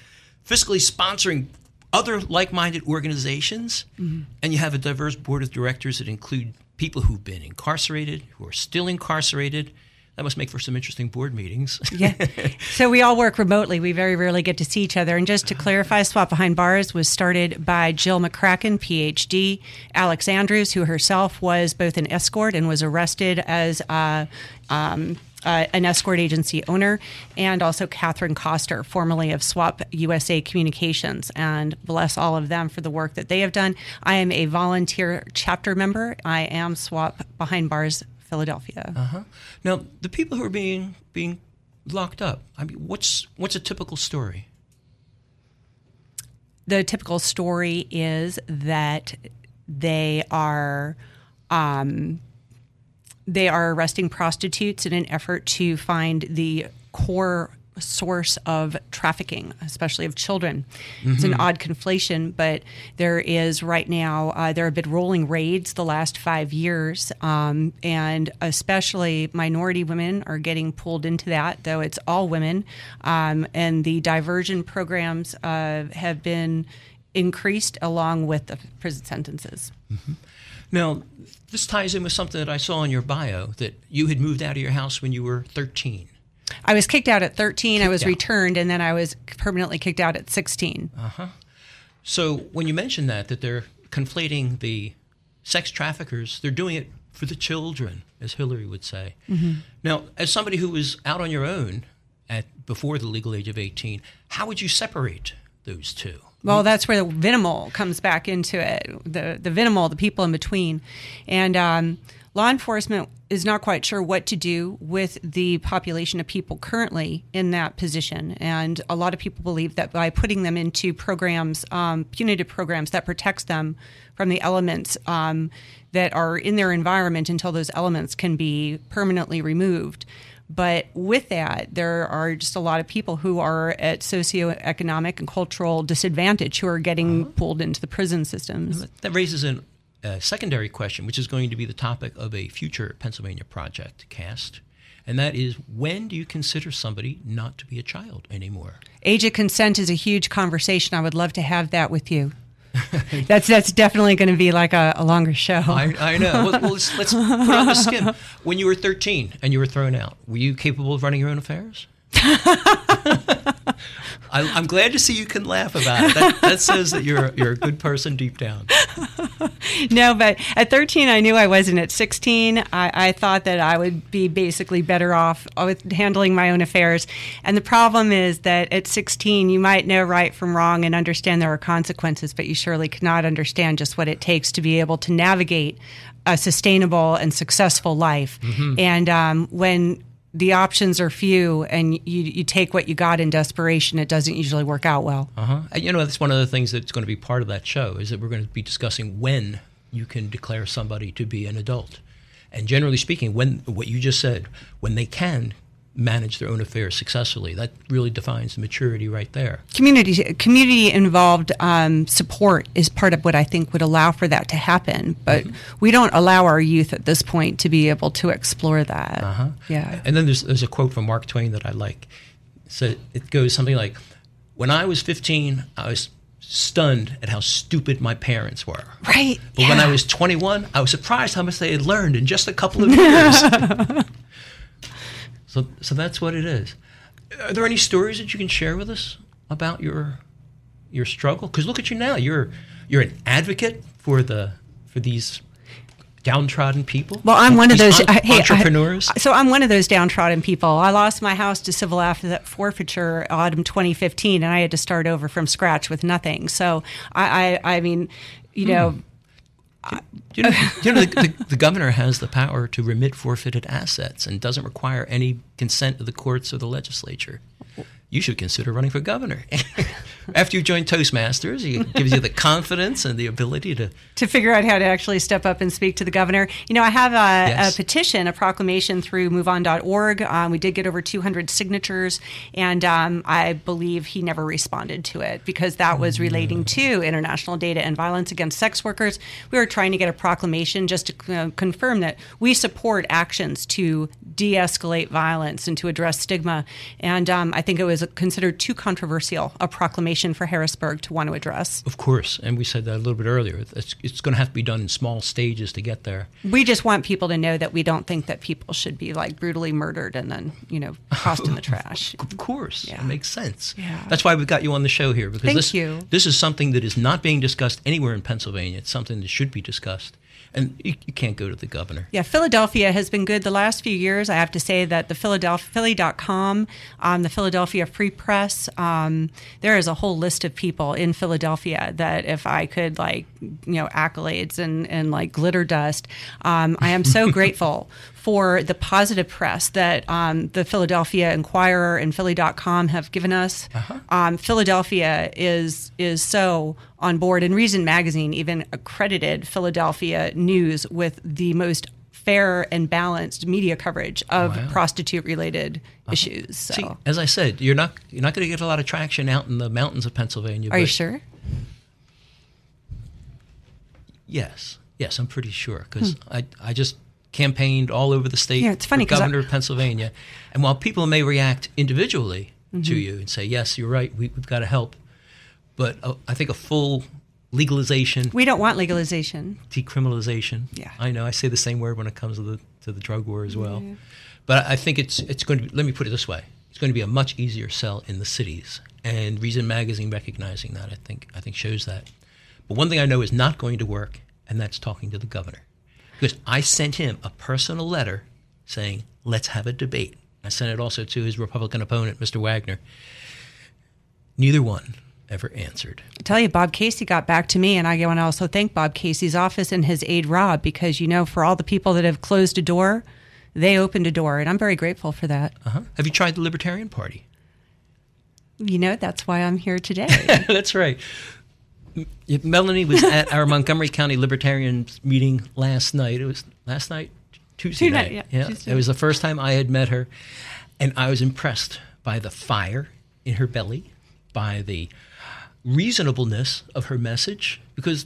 fiscally sponsoring other like minded organizations, mm-hmm. and you have a diverse board of directors that include people who've been incarcerated, who are still incarcerated. That must make for some interesting board meetings. [LAUGHS] Yeah. so we all work remotely. We very rarely get to see each other. And just to clarify, SWOP Behind Bars was started by Jill McCracken, PhD, Alex Andrews, who herself was both an escort and was arrested as uh, um, uh, an escort agency owner, and also Katherine Koster, formerly of SWOP USA Communications. And bless all of them for the work that they have done. I am a volunteer chapter member. I am SWOP Behind Bars Philadelphia. now, the people who are being being locked up. I mean, what's what's a typical story? the typical story is that they are um, they are arresting prostitutes in an effort to find the core source of trafficking, especially of children. It's an odd conflation, but there is right now, uh, there have been rolling raids the last five years, um, and especially minority women are getting pulled into that, though it's all women. Um, and the diversion programs uh, have been increased along with the prison sentences. Now, this ties in with something that I saw in your bio that you had moved out of your house when you were 13. I was kicked out at 13. I was out. returned, and then I was permanently kicked out at 16. Uh huh. So when you mention that, that they're conflating the sex traffickers, they're doing it for the children, as Hillary would say. Now, as somebody who was out on your own at before the legal age of 18, how would you separate those two? Well, that's where the Vinimal comes back into it. The the Vinimal, the people in between, and um, law enforcement is not quite sure what to do with the population of people currently in that position. And a lot of people believe that by putting them into programs, um, punitive programs that protects them from the elements um, that are in their environment until those elements can be permanently removed. But with that, there are just a lot of people who are at socioeconomic and cultural disadvantage who are getting uh-huh. pulled into the prison systems. That raises an, a secondary question, which is going to be the topic of a future Pennsylvania project cast. And that is when do you consider somebody not to be a child anymore? Age of consent is a huge conversation. I would love to have that with you. [LAUGHS] that's that's definitely going to be like a, a longer show. I, I know. Well, well, let's, let's put on the skim. [LAUGHS] When you were 13 and you were thrown out, were you capable of running your own affairs? [LAUGHS] I, I'm glad to see you can laugh about it. That, that says that you're you're a good person deep down. [LAUGHS] no, but at 13, I knew I wasn't. At 16, I, I thought that I would be basically better off with handling my own affairs. And the problem is that at 16, you might know right from wrong and understand there are consequences, but you surely cannot understand just what it takes to be able to navigate a sustainable and successful life. And um, when the options are few and you, you take what you got in desperation, it doesn't usually work out well. Uh-huh. You know, that's one of the things that's going to be part of that show is that we're going to be discussing when you can declare somebody to be an adult. And generally speaking, when what you just said, when they can manage their own affairs successfully. That really defines the maturity right there. Community community involved um, support is part of what I think would allow for that to happen. But mm-hmm. we don't allow our youth at this point to be able to explore that. Uh-huh. Yeah. And then there's there's a quote from Mark Twain that I like. So it goes something like, "When I was 15, I was." Stunned at how stupid my parents were. Right. But yeah. when I was 21, I was surprised how much they had learned in just a couple of years. [LAUGHS] So, so that's what it is. Are there any stories that you can share with us about your your struggle? Because look at you now. You're you're an advocate for the for these downtrodden people. Well, I'm one of those un- hey, entrepreneurs. I, so I'm one of those downtrodden people. I lost my house to civil after forfeiture autumn 2015, and I had to start over from scratch with nothing. So I, I, I mean, you know. You know, you know the, the, the, governor has the power to remit forfeited assets and doesn't require any consent of the courts or the legislature you should consider running for governor. [LAUGHS] After you join Toastmasters, it gives you the confidence and the ability to to figure out how to actually step up and speak to the governor. You know, I have a, yes. a petition, a proclamation through MoveOn.org. Um, we did get over 200 signatures, and um, I believe he never responded to it because that was relating mm. to international data and violence against sex workers. We were trying to get a proclamation just to uh, confirm that we support actions to de-escalate violence and to address stigma. And um, I think it was considered too controversial a proclamation for Harrisburg to want to address. Of course, and we said that a little bit earlier. It's, it's going to have to be done in small stages to get there. We just want people to know that we don't think that people should be like brutally murdered and then you know tossed in the [LAUGHS] trash. Of course, yeah. it makes sense. Yeah. That's why we've got you on the show here because Thank this you. this is something that is not being discussed anywhere in Pennsylvania. It's something that should be discussed and you, you, can't go to the governor. Yeah, Philadelphia has been good the last few years. I have to say that the Philadelphia Philly.com, um, the Philadelphia Free Press, um, there is a whole list of people in Philadelphia that if I could like you know accolades and and like glitter dust, um, I am so [LAUGHS] grateful for the positive press that um, the Philadelphia Inquirer and Philly.com have given us. Uh-huh. Um, Philadelphia is is so on board, and Reason Magazine even accredited Philadelphia news with the most fair and balanced media coverage of wow. prostitute related uh-huh. issues. So. See, as I said, you're not you're not going to get a lot of traction out in the mountains of Pennsylvania. Are you sure? Yes, yes, I'm pretty sure because hmm. I I just campaigned all over the state yeah, it's funny, for governor I, of Pennsylvania. And while people may react individually mm-hmm. to you and say, yes, you're right, we, have got to help, but uh, I think a full legalization. We don't want legalization. Decriminalization. Yeah. I know. I say the same word when it comes to the to the drug war as well. Yeah. But I think it's it's going to. Be, let me put it this way: it's going to be a much easier sell in the cities. And Reason Magazine recognizing that, I think I think shows that. But one thing I know is not going to work, and that's talking to the governor because I sent him a personal letter saying, let's have a debate. I sent it also to his Republican opponent, Mr. Wagner. Neither one ever answered. I tell you, Bob Casey got back to me, and I want to also thank Bob Casey's office and his aide, Rob, because, you know, for all the people that have closed a door, they opened a door, and I'm very grateful for that. Uh-huh. Have you tried the Libertarian Party? You know, that's why I'm here today. [LAUGHS] that's right. Melanie was at our Montgomery County Libertarian meeting last night. It was last night, Tuesday, night. night. Yeah, yeah. it was the first time I had met her, and I was impressed by the fire in her belly, by the reasonableness of her message, because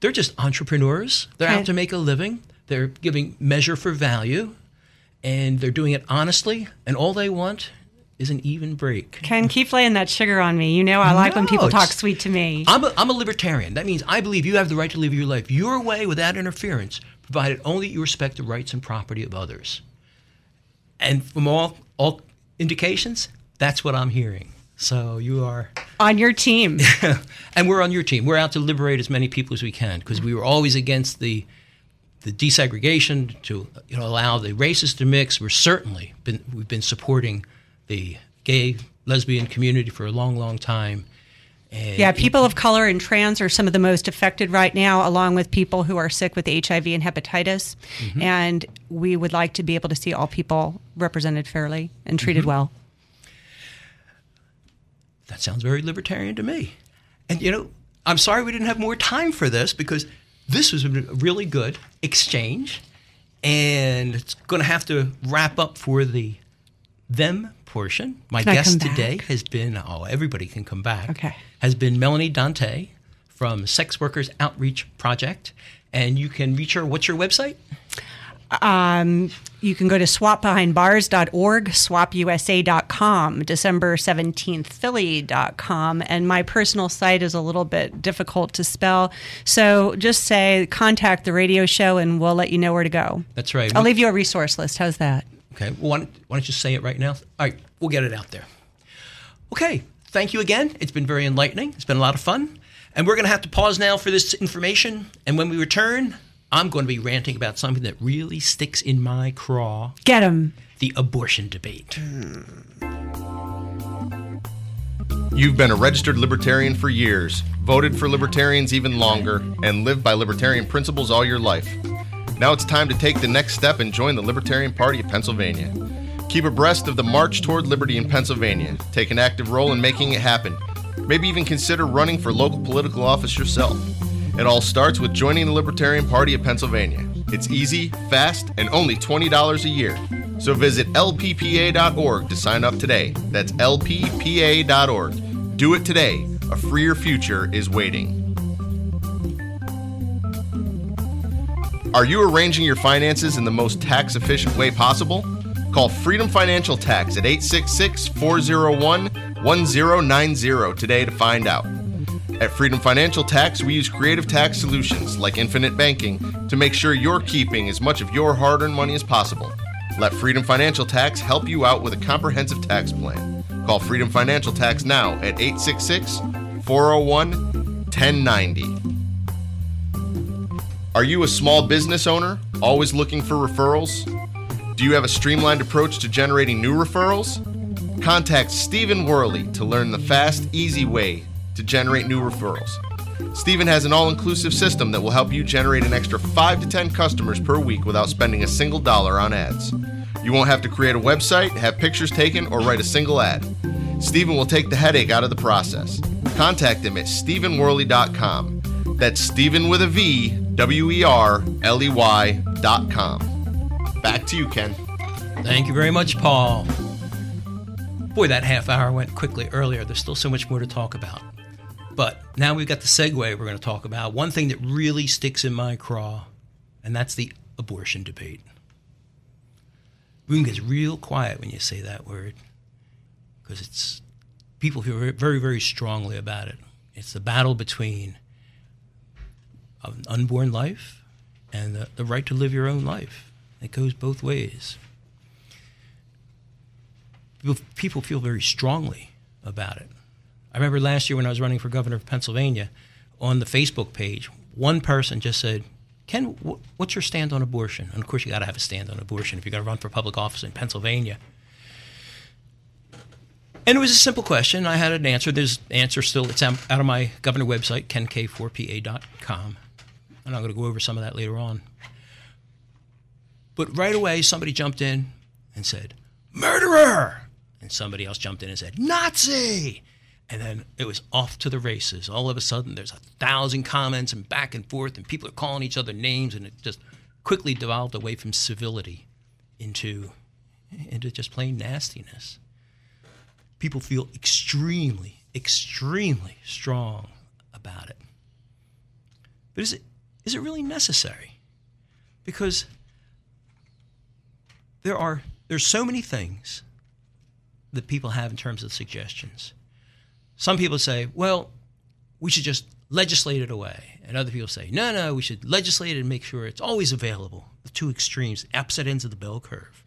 they're just entrepreneurs. They're out to make a living. They're giving measure for value, and they're doing it honestly. And all they want is an even break. Ken, keep laying that sugar on me. You know I like no, when people talk sweet to me. I'm a, I'm a libertarian. That means I believe you have the right to live your life your way without interference, provided only you respect the rights and property of others. And from all all indications, that's what I'm hearing. So you are [LAUGHS] on your team, [LAUGHS] and we're on your team. We're out to liberate as many people as we can because we were always against the the desegregation to you know allow the races to mix. We're certainly been we've been supporting the gay lesbian community for a long, long time. And yeah, people of color and trans are some of the most affected right now, along with people who are sick with HIV and hepatitis. Mm-hmm. And we would like to be able to see all people represented fairly and treated mm-hmm. well. That sounds very libertarian to me. And, you know, I'm sorry we didn't have more time for this because this was a really good exchange. And it's going to have to wrap up for the them portion. My Can guest today has been, oh, everybody can come back. Okay. Has been Melanie Dante from Sex Workers Outreach Project. And you can reach her. What's your website? Um, you can go to swopbehindbars.org, swopusa.com, December 17th, Philly.com. And my personal site is a little bit difficult to spell. So just say contact the radio show and we'll let you know where to go. That's right. I'll leave you a resource list. How's that? Okay. Well, why, don't, why don't you say it right now? All right. We'll get it out there. Okay. Thank you again. It's been very enlightening. It's been a lot of fun. And we're going to have to pause now for this information. And when we return, I'm going to be ranting about something that really sticks in my craw Get him. the abortion debate. You've been a registered libertarian for years, voted for libertarians even longer, and lived by libertarian principles all your life. Now it's time to take the next step and join the Libertarian Party of Pennsylvania. Keep abreast of the march toward liberty in Pennsylvania. Take an active role in making it happen. Maybe even consider running for local political office yourself. It all starts with joining the Libertarian Party of Pennsylvania. It's easy, fast, and only $20 a year. So visit lppa.org to sign up today. That's lppa.org. Do it today. A freer future is waiting. Are you arranging your finances in the most tax efficient way possible? Call Freedom Financial Tax at 866 401 1090 today to find out. At Freedom Financial Tax, we use creative tax solutions like infinite banking to make sure you're keeping as much of your hard earned money as possible. Let Freedom Financial Tax help you out with a comprehensive tax plan. Call Freedom Financial Tax now at 866 401 1090. Are you a small business owner always looking for referrals? Do you have a streamlined approach to generating new referrals? Contact Steven Werley to learn the fast, easy way to generate new referrals. Steven has an all inclusive system that will help you generate an extra 5 to 10 customers per week without spending a single dollar on ads. You won't have to create a website, have pictures taken, or write a single ad. Steven will take the headache out of the process. Contact him at StevenWerley.com. That's Steven with a V, W E R L E Y dot com. Back to you, Ken. Thank you very much, Paul. Boy, that half hour went quickly earlier. There's still so much more to talk about. But now we've got the segue we're going to talk about. One thing that really sticks in my craw, and that's the abortion debate. Room gets real quiet when you say that word because it's people feel very, very, very strongly about it. It's the battle between an unborn life and the, the right to live your own life. It goes both ways. People, feel very strongly about it. I remember last year when I was running for governor of Pennsylvania, on the Facebook page, one person just said, Ken, what's your stand on abortion? And of course, you got to have a stand on abortion if you're going to run for public office in Pennsylvania. And it was a simple question. I had an answer. There's answer still. It's out of my governor website, kenk4pa.com. And I'm not going to go over some of that later on. But right away, somebody jumped in and said, murderer! And somebody else jumped in and said, Nazi! And then it was off to the races. All of a sudden, there's a thousand comments and back and forth, and people are calling each other names, and it just quickly devolved away from civility into, into just plain nastiness. People feel extremely, extremely strong about it. But is it, is it really necessary? Because there are there's so many things that people have in terms of suggestions. Some people say, well, we should just legislate it away. And other people say, no, no, we should legislate it and make sure it's always available. The two extremes, opposite ends of the bell curve.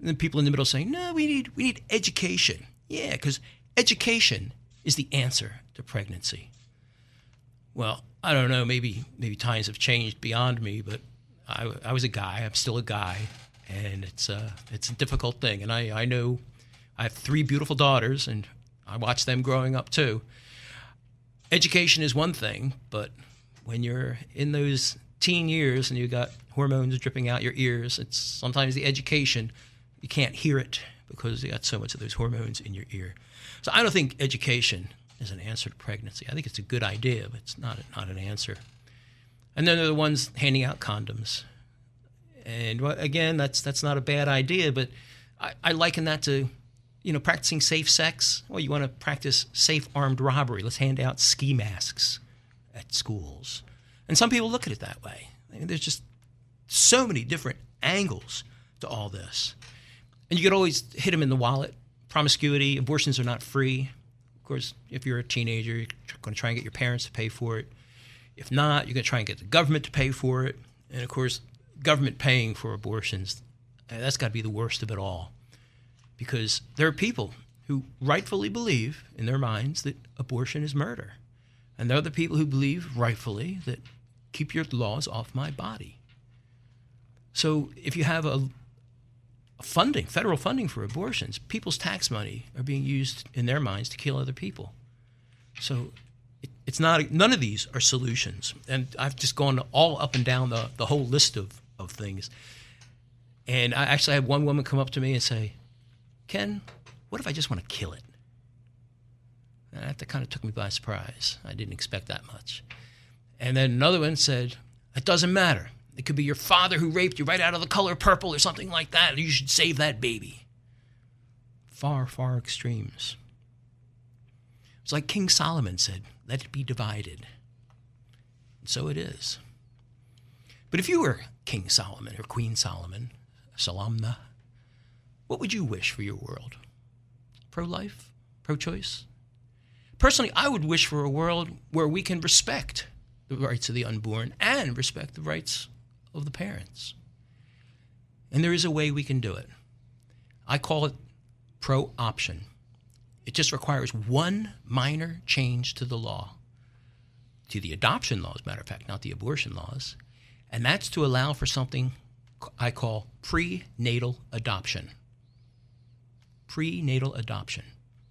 And then people in the middle saying, no, we need, we need education. Yeah, because education is the answer to pregnancy. Well, I don't know, maybe, maybe times have changed beyond me, but I, I was a guy, I'm still a guy, and it's, uh, it's a difficult thing. And I, I know I have three beautiful daughters, and I watch them growing up too. Education is one thing, but when you're in those teen years and you got hormones dripping out your ears, it's sometimes the education you can't hear it because you got so much of those hormones in your ear. So I don't think education is an answer to pregnancy. I think it's a good idea, but it's not not an answer. And then there are the ones handing out condoms. And again, that's that's not a bad idea, but I, I liken that to, you know, practicing safe sex. Well, you want to practice safe armed robbery. Let's hand out ski masks at schools. And some people look at it that way. I mean, there's just so many different angles to all this. And you could always hit them in the wallet. Promiscuity, abortions are not free. Of course, if you're a teenager, you're going to try and get your parents to pay for it. If not, you're going to try and get the government to pay for it. And of course, government paying for abortions, that's got to be the worst of it all. Because there are people who rightfully believe in their minds that abortion is murder. And there are the people who believe rightfully that keep your laws off my body. So if you have a funding, federal funding for abortions, people's tax money are being used in their minds to kill other people. So it, it's not none of these are solutions. And I've just gone all up and down the, the whole list of, of things. And I actually had one woman come up to me and say, Ken, what if I just want to kill it? That kind of took me by surprise. I didn't expect that much. And then another one said, It doesn't matter. It could be your father who raped you right out of the color purple or something like that. You should save that baby. Far, far extremes. It's like King Solomon said, let it be divided. And so it is. But if you were King Solomon or Queen Solomon, Salamna, what would you wish for your world? Pro life? Pro choice? Personally, I would wish for a world where we can respect the rights of the unborn and respect the rights of the parents. And there is a way we can do it. I call it pro option. It just requires one minor change to the law, to the adoption law, as a matter of fact, not the abortion laws. And that's to allow for something I call prenatal adoption. Prenatal adoption.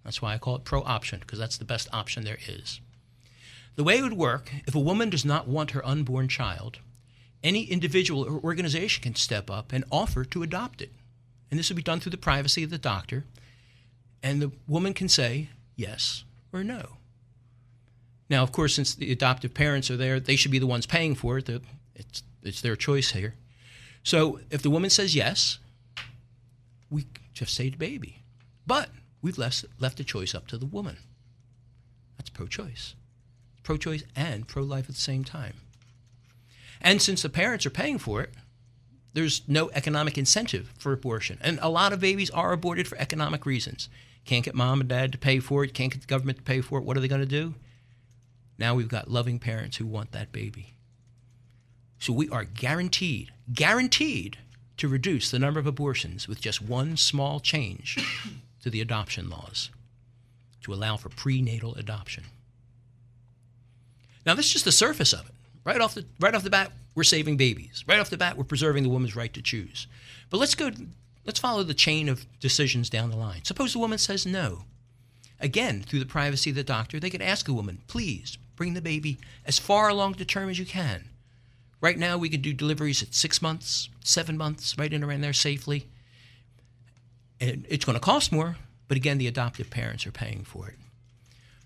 That's why I call it pro option, because that's the best option there is. The way it would work if a woman does not want her unborn child, any individual or organization can step up and offer to adopt it. And this will be done through the privacy of the doctor. And the woman can say yes or no. Now, of course, since the adoptive parents are there, they should be the ones paying for it. It's, it's their choice here. So if the woman says yes, we just say the baby. But we've left, left the choice up to the woman. That's pro choice. Pro choice and pro life at the same time. And since the parents are paying for it, there's no economic incentive for abortion. And a lot of babies are aborted for economic reasons. Can't get mom and dad to pay for it, can't get the government to pay for it. What are they going to do? Now we've got loving parents who want that baby. So we are guaranteed, guaranteed to reduce the number of abortions with just one small change [COUGHS] to the adoption laws to allow for prenatal adoption. Now, this is just the surface of it. Right off the right off the bat, we're saving babies. Right off the bat, we're preserving the woman's right to choose. But let's go. Let's follow the chain of decisions down the line. Suppose the woman says no. Again, through the privacy of the doctor, they could ask a woman, please bring the baby as far along the term as you can. Right now, we can do deliveries at six months, seven months, right in around there safely. And it's going to cost more, but again, the adoptive parents are paying for it.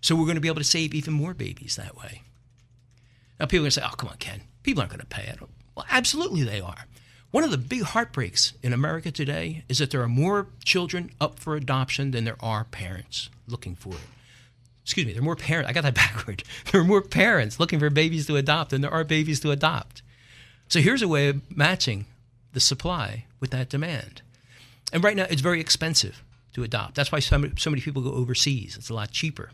So we're going to be able to save even more babies that way. Now, people are going to say, oh, come on, Ken. People aren't going to pay it. Well, absolutely they are. One of the big heartbreaks in America today is that there are more children up for adoption than there are parents looking for it. Excuse me, there are more parents. I got that [LAUGHS] backward. There are more parents looking for babies to adopt than there are babies to adopt. So here's a way of matching the supply with that demand. And right now, it's very expensive to adopt. That's why so many, so many people go overseas. It's a lot cheaper.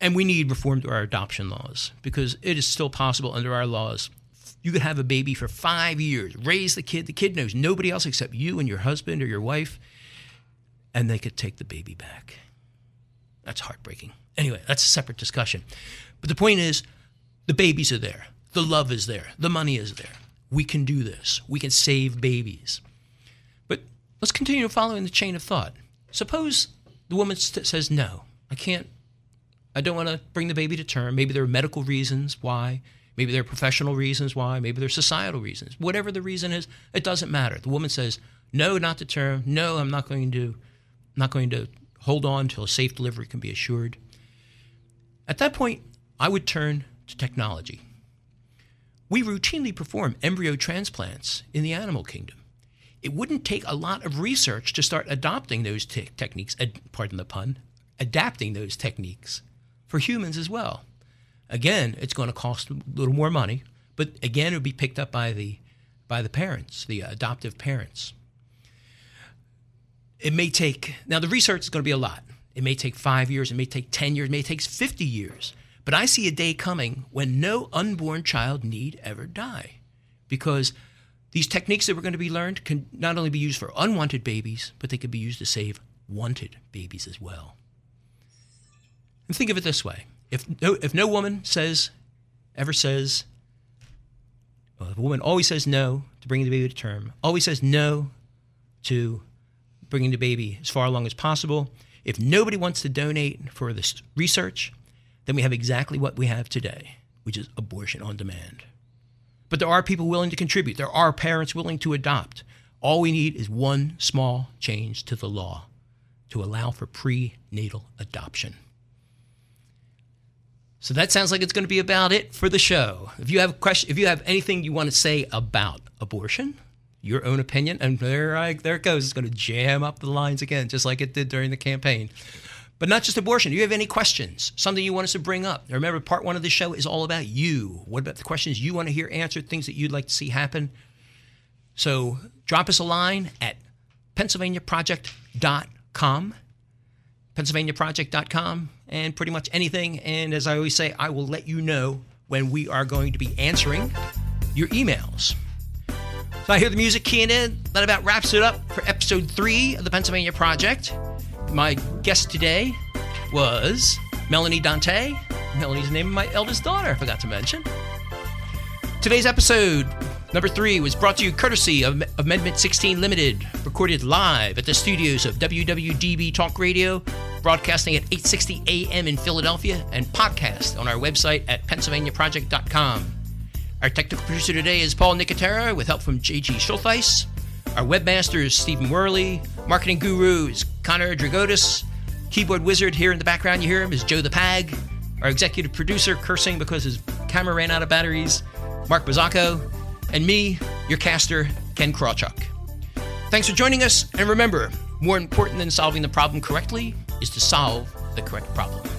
And we need reform to our adoption laws because it is still possible under our laws. You could have a baby for five years, raise the kid. The kid knows nobody else except you and your husband or your wife, and they could take the baby back. That's heartbreaking. Anyway, that's a separate discussion. But the point is, the babies are there, the love is there, the money is there. We can do this. We can save babies. But let's continue following the chain of thought. Suppose the woman says, No, I can't I don't want to bring the baby to term. Maybe there are medical reasons why. Maybe there are professional reasons why. Maybe there are societal reasons. Whatever the reason is, it doesn't matter. The woman says, "No, not to term. No, I'm not going to, not going to hold on until a safe delivery can be assured." At that point, I would turn to technology. We routinely perform embryo transplants in the animal kingdom. it wouldn't take a lot of research to start adopting those te- techniques, ad- pardon the pun, adapting those techniques for humans as well. Again, it's going to cost a little more money, but again, it would be picked up by the by the parents, the adoptive parents. It may take now the research is going to be a lot. It may take five years, it may take 10 years, it may take 50 years. But I see a day coming when no unborn child need ever die because these techniques that we're going to be learned can not only be used for unwanted babies, but they could be used to save wanted babies as well. And think of it this way if no, if no woman says, ever says, well, if a woman always says no to bringing the baby to term, always says no to bringing the baby as far along as possible, if nobody wants to donate for this research, then we have exactly what we have today, which is abortion on demand. But there are people willing to contribute. There are parents willing to adopt. All we need is one small change to the law to allow for prenatal adoption. So that sounds like it's going to be about it for the show. If you have question, if you have anything you want to say about abortion, your own opinion, and there, I, there it goes. It's going to jam up the lines again, just like it did during the campaign. But not just abortion. Do you have any questions? Something you want us to bring up? Remember, part one of the show is all about you. What about the questions you want to hear answered, things that you'd like to see happen? So drop us a line at PennsylvaniaProject.com, PennsylvaniaProject.com, and pretty much anything. And as I always say, I will let you know when we are going to be answering your emails. So I hear the music keying in. That about wraps it up for episode three of the Pennsylvania Project. My guest today was Melanie Dante. Melanie's the name of my eldest daughter, I forgot to mention. Today's episode, number three, was brought to you courtesy of Amendment 16 Limited, recorded live at the studios of WWDB Talk Radio, broadcasting at 8:60 a.m. in Philadelphia, and podcast on our website at PennsylvaniaProject.com. Our technical producer today is Paul Nicotera, with help from J.G. Schultheis. Our webmaster is Steven Werley. Marketing guru is Connor Dragotis. Keyboard wizard here in the background, you hear him, is Joe the Pag. Our executive producer, cursing because his camera ran out of batteries, Mark Bazzacco. And me, your caster, Ken Krawchuk. Thanks for joining us, and remember, more important than solving the problem correctly is to solve the correct problem.